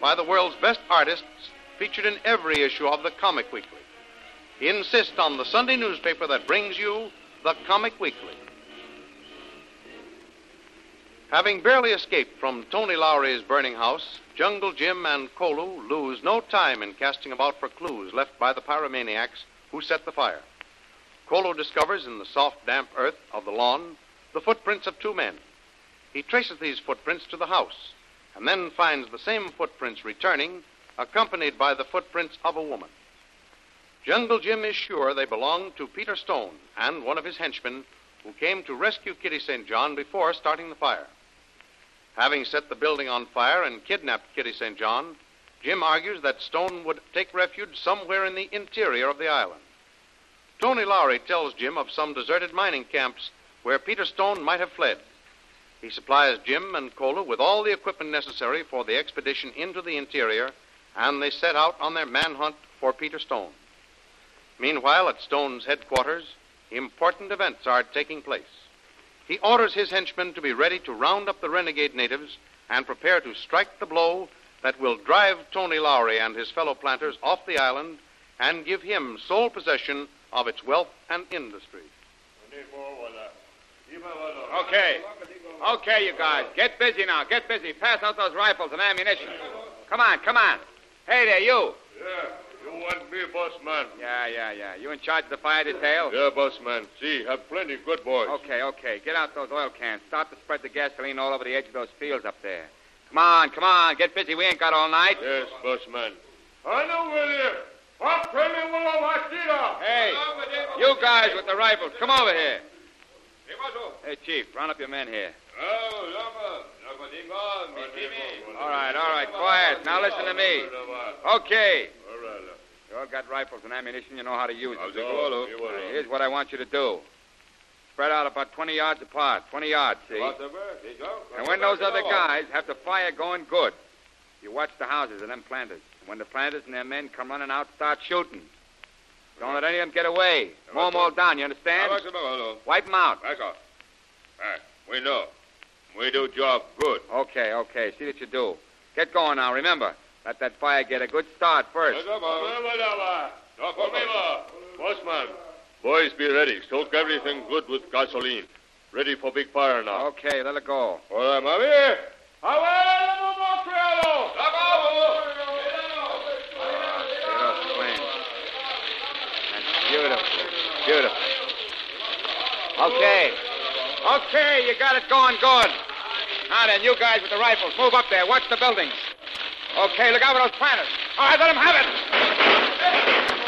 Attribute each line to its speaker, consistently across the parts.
Speaker 1: by the world's best artists featured in every issue of the Comic Weekly. Insist on the Sunday newspaper that brings you the Comic Weekly. Having barely escaped from Tony Lowry's burning house, Jungle Jim and Kolu lose no time in casting about for clues left by the pyromaniacs who set the fire. Kolu discovers in the soft, damp earth of the lawn the footprints of two men. He traces these footprints to the house and then finds the same footprints returning, accompanied by the footprints of a woman. Jungle Jim is sure they belong to Peter Stone and one of his henchmen who came to rescue Kitty St. John before starting the fire. Having set the building on fire and kidnapped Kitty St. John, Jim argues that Stone would take refuge somewhere in the interior of the island. Tony Lowry tells Jim of some deserted mining camps where Peter Stone might have fled. He supplies Jim and Kolu with all the equipment necessary for the expedition into the interior, and they set out on their manhunt for Peter Stone. Meanwhile, at Stone's headquarters, important events are taking place. He orders his henchmen to be ready to round up the renegade natives and prepare to strike the blow that will drive Tony Lowry and his fellow planters off the island and give him sole possession of its wealth and industry.
Speaker 2: Okay. Okay, you guys. Get busy now. Get busy. Pass out those rifles and ammunition. Come on, come on. Hey there, you.
Speaker 3: Yeah, you want me, boss man?
Speaker 2: Yeah, yeah, yeah. You in charge of the fire detail?
Speaker 3: Yeah, boss man. See, have plenty good boys.
Speaker 2: Okay, okay. Get out those oil cans. Start to spread the gasoline all over the edge of those fields up there. Come on, come on. Get busy. We ain't got all night.
Speaker 3: Yes, boss man. I know where they are.
Speaker 2: Hey, you guys with the rifles, come over here. Hey, Chief, round up your men here. All right, all right, quiet. Now listen to me. Okay. You all got rifles and ammunition. You know how to use them. Now, here's what I want you to do. Spread out about 20 yards apart. 20 yards, see? And when those other guys have the fire going good, you watch the houses of them planters. And when the planters and their men come running out, start shooting. Don't let any of them get away. Mow them all down, you understand? Wipe them out.
Speaker 3: We know. We do job good.
Speaker 2: Okay, okay. See that you do. Get going now. Remember, let that fire get a good start first.
Speaker 3: Boss man. Boys, be ready. Soak everything good with gasoline. Ready for big fire now.
Speaker 2: Okay, let it go.
Speaker 3: All right, mami.
Speaker 2: Beautiful plan. That's beautiful. Beautiful. Okay. Okay, you got it going good. Now then, you guys with the rifles, move up there. Watch the buildings. Okay, look out for those planters. All right, let them have it.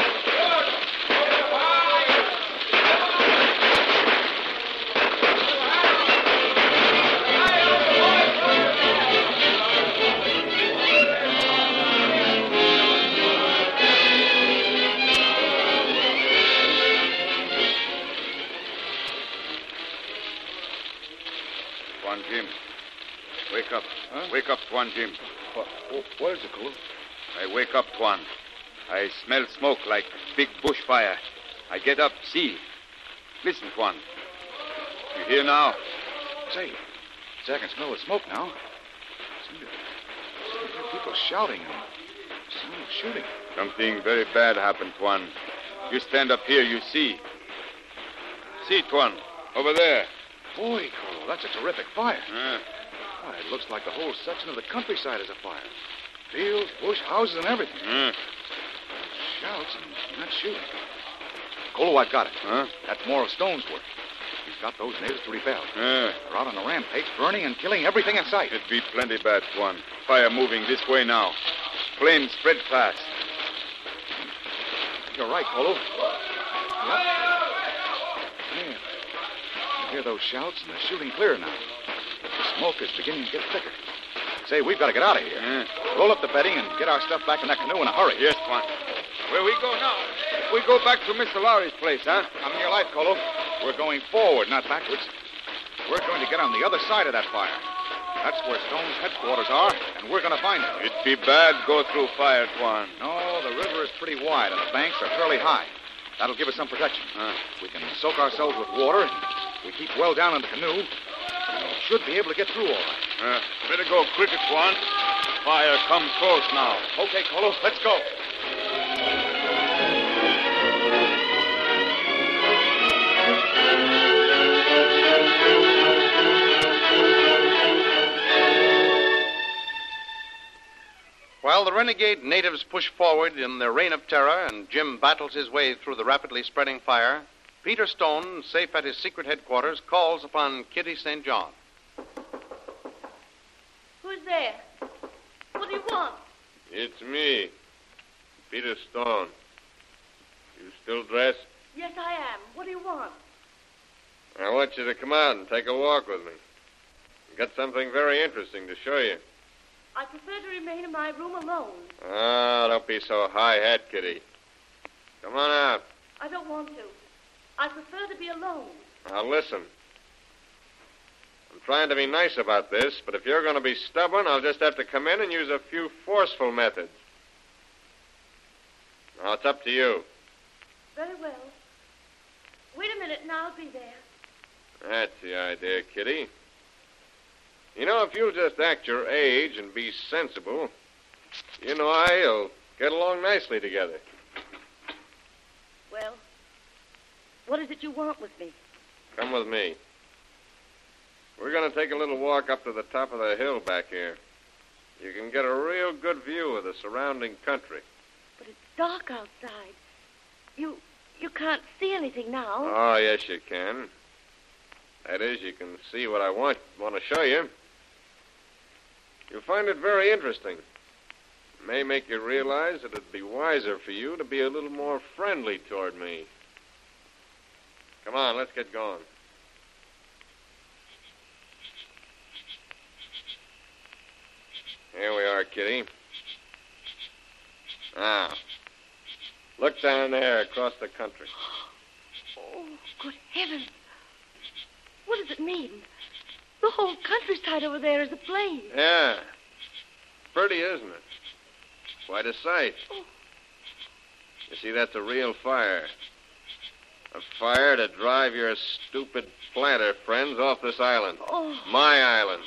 Speaker 2: Tuan Jim.
Speaker 4: What, what is it, Kolu?
Speaker 2: I wake up, Tuan. I smell smoke like big bushfire. I get up, see. Listen, Tuan. You hear now?
Speaker 4: Say, say, I can smell the smoke now. Seem people shouting and sound shooting.
Speaker 2: Something very bad happened, Tuan. You stand up here, you see. See, Tuan. Over there.
Speaker 4: Boy, Kolu, that's a terrific fire.
Speaker 5: Uh,
Speaker 4: Why, it looks like the whole section of the countryside is afire. Fields, bush, houses, and everything.
Speaker 5: uh,
Speaker 4: Shouts and not shooting. Kolu, I've got it.
Speaker 5: huh?
Speaker 4: That's more of Stone's work. He's got those natives to rebel.
Speaker 5: Uh,
Speaker 4: They're out on a rampage, burning and killing everything in sight.
Speaker 5: It'd be plenty bad, Tuan. Fire moving this way now. Flames spread fast.
Speaker 4: You're right, Kolu. Yep. Yeah. You hear those shouts, and they're shooting clear now. The smoke is beginning to get thicker. Say, we've got to get out of here. Roll up the bedding and get our stuff back in that canoe in a hurry.
Speaker 5: yes, Tuan. Where we go now? We go back to Mr. Lowry's place, huh?
Speaker 4: Come in your life, Kolu. We're going forward, not backwards. We're going to get on the other side of that fire. That's where Stone's headquarters are, and we're going to find them.
Speaker 5: It'd be bad go through fire, Tuan.
Speaker 4: No, the river is pretty wide, and the banks are fairly high. That'll give us some protection.
Speaker 5: Uh,
Speaker 4: We can soak ourselves with water, and we keep well down in the canoe. We should be able to get through all right.
Speaker 5: uh, better go quicker, Tuan. Fire come close now.
Speaker 4: Okay, Kolu, let's go.
Speaker 1: While the renegade natives push forward in their reign of terror and Jim battles his way through the rapidly spreading fire, Peter Stone, safe at his secret headquarters, calls upon Kitty St. John.
Speaker 6: There? What do you want?
Speaker 3: It's me, Peter Stone. You still dressed?
Speaker 6: Yes, I am. What do you want?
Speaker 3: I want you to come out and take a walk with me. I've got something very interesting to show you.
Speaker 6: I prefer to remain in my room alone.
Speaker 3: Ah, don't be so high hat, Kitty. Come on out.
Speaker 6: I don't want to. I prefer to be alone.
Speaker 3: Now listen. I'm trying to be nice about this, but if you're going to be stubborn, I'll just have to come in and use a few forceful methods. Now it's up to you.
Speaker 6: Very well. Wait a minute and I'll be there.
Speaker 3: That's the idea, Kitty. You know, if you'll just act your age and be sensible, you and I'll get along nicely together.
Speaker 6: Well, what is it you want with me?
Speaker 3: Come with me. We're going to take a little walk up to the top of the hill back here. You can get a real good view of the surrounding country.
Speaker 6: But it's dark outside. You you can't see anything now.
Speaker 3: Oh, yes, you can. That is, you can see what I want want to show you. You'll find it very interesting. It may make you realize that it'd be wiser for you to be a little more friendly toward me. Come on, let's get going. Here we are, Kitty. Now, look down there across the country.
Speaker 6: Oh, good heavens. What does it mean? The whole countryside over there is ablaze.
Speaker 3: Yeah. Pretty, isn't it? Quite a sight.
Speaker 6: Oh.
Speaker 3: You see, that's a real fire. A fire to drive your stupid planter friends off this island.
Speaker 6: Oh,
Speaker 3: My island.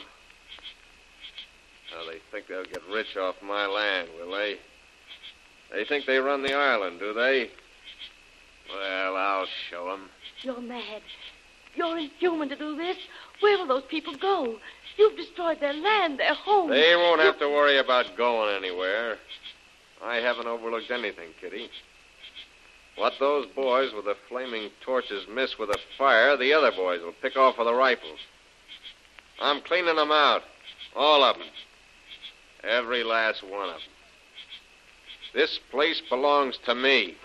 Speaker 3: They think they'll get rich off my land, will they? They think they run the island, do they? Well, I'll show 'em.
Speaker 6: you're mad. You're inhuman to do this. Where will those people go? You've destroyed their land, their home.
Speaker 3: They won't have to worry about going anywhere. I haven't overlooked anything, Kitty. What those boys with the flaming torches miss with a fire, the other boys will pick off with the rifles. I'm cleaning them out. All of them. Every last one of them. This place belongs to me.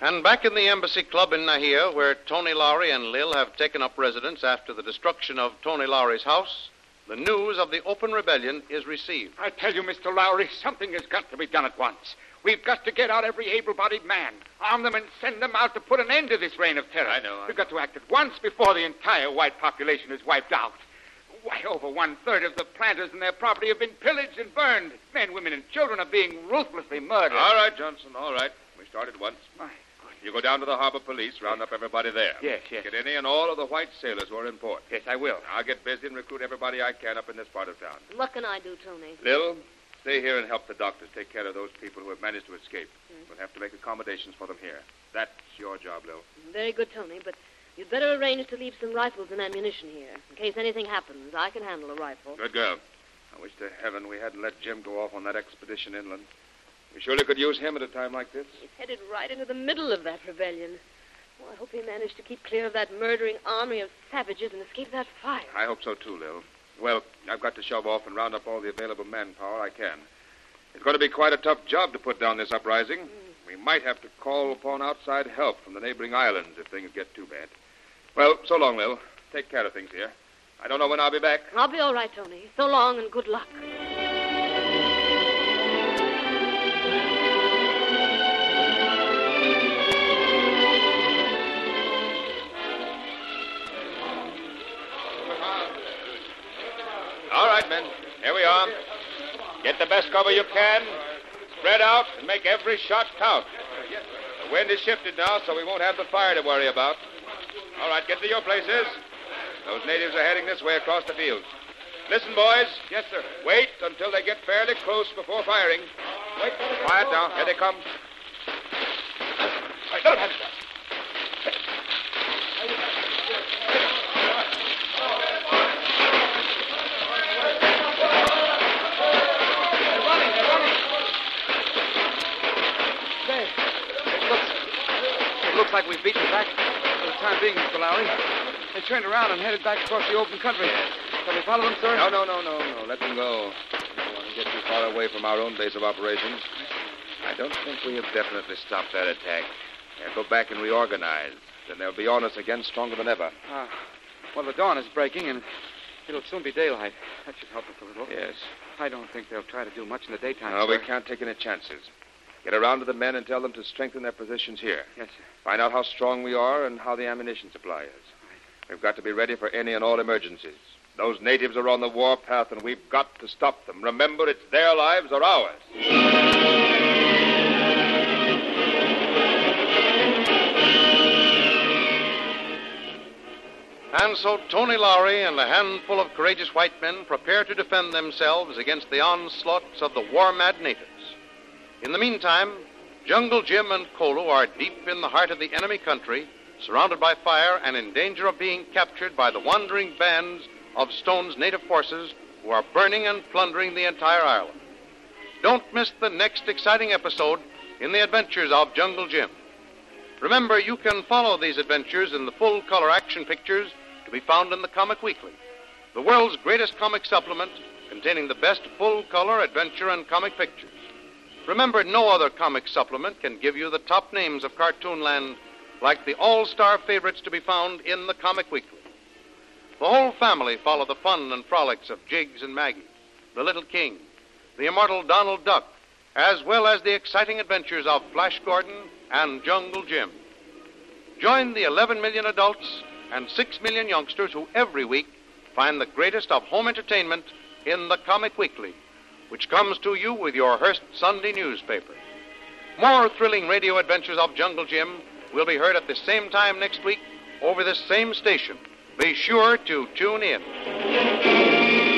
Speaker 1: And back in the Embassy Club in Nahia, where Tony Lowry and Lil have taken up residence after the destruction of Tony Lowry's house, the news of the open rebellion is received.
Speaker 2: I tell you, Mr. Lowry, something has got to be done at once. We've got to get out every able bodied man, arm them, and send them out to put an end to this reign of terror.
Speaker 5: I know, I
Speaker 2: We've got to act at once before the entire white population is wiped out. Why, over one third of the planters and their property have been pillaged and burned. Men, women, and children are being ruthlessly murdered.
Speaker 5: All right, Johnson, all right. We start at once.
Speaker 2: My
Speaker 5: You go down to the harbor police, round up everybody there.
Speaker 2: Yes, yes.
Speaker 5: Get any and all of the white sailors who are in port.
Speaker 2: Yes, I will.
Speaker 5: I'll get busy and recruit everybody I can up in this part of town.
Speaker 6: What can I do, Tony?
Speaker 5: Lil, stay here and help the doctors take care of those people who have managed to escape. Hmm. We'll have to make accommodations for them here. That's your job, Lil.
Speaker 6: Very good, Tony, but you'd better arrange to leave some rifles and ammunition here. In case anything happens, I can handle a rifle.
Speaker 5: Good girl. I wish to heaven we hadn't let Jim go off on that expedition inland. We surely could use him at a time like this.
Speaker 6: He's headed right into the middle of that rebellion. Oh, I hope he managed to keep clear of that murdering army of savages and escape that fire.
Speaker 5: I hope so, too, Lil. Well, I've got to shove off and round up all the available manpower I can. It's going to be quite a tough job to put down this uprising. Hmm. We might have to call upon outside help from the neighboring islands if things get too bad. Well, so long, Lil. Take care of things here. I don't know when I'll be back.
Speaker 6: I'll be all right, Tony. So long and good luck.
Speaker 5: Get the best cover you can. Spread out and make every shot count. The wind is shifted now, so we won't have the fire to worry about. All right, get to your places. Those natives are heading this way across the fields. Listen, boys.
Speaker 2: Yes, sir.
Speaker 5: Wait until they get fairly close before firing. Wait. Quiet now. Here they come. Hey, let 'em have it.
Speaker 2: Say, it looks, like we've beaten back for the time being, Mr. Lowry. They turned around and headed back across the open country. Shall we follow them, sir?
Speaker 5: No, no, no, no, no. Let them go. We don't want to get too far away from our own base of operations. I don't think we have definitely stopped that attack. They'll go back and reorganize. Then they'll be on us again stronger than ever.
Speaker 2: Ah, well, the dawn is breaking, and it'll soon be daylight. That should help us a little.
Speaker 5: Yes.
Speaker 2: I don't think they'll try to do much in the daytime,
Speaker 5: No, we can't take any chances. Get around to the men and tell them to strengthen their positions here.
Speaker 2: Yes, sir.
Speaker 5: Find out how strong we are and how the ammunition supply is. We've got to be ready for any and all emergencies. Those natives are on the warpath, and we've got to stop them. Remember, it's their lives or ours.
Speaker 1: And so Tony Lowry and a handful of courageous white men prepare to defend themselves against the onslaughts of the war mad natives. In the meantime, Jungle Jim and Kolu are deep in the heart of the enemy country, surrounded by fire and in danger of being captured by the wandering bands of Stone's native forces who are burning and plundering the entire island. Don't miss the next exciting episode in the adventures of Jungle Jim. Remember, you can follow these adventures in the full color action pictures to be found in the Comic Weekly, the world's greatest comic supplement containing the best full color adventure and comic pictures. Remember, no other comic supplement can give you the top names of Cartoonland like the all star favorites to be found in the Comic Weekly. The whole family follow the fun and frolics of Jiggs and Maggie, the Little King, the immortal Donald Duck, as well as the exciting adventures of Flash Gordon and Jungle Jim. Join the 11 million adults and 6 million youngsters who every week find the greatest of home entertainment in the Comic Weekly, which comes to you with your Hearst Sunday newspaper. More thrilling radio adventures of Jungle Jim will be heard at the same time next week over this same station. Be sure to tune in.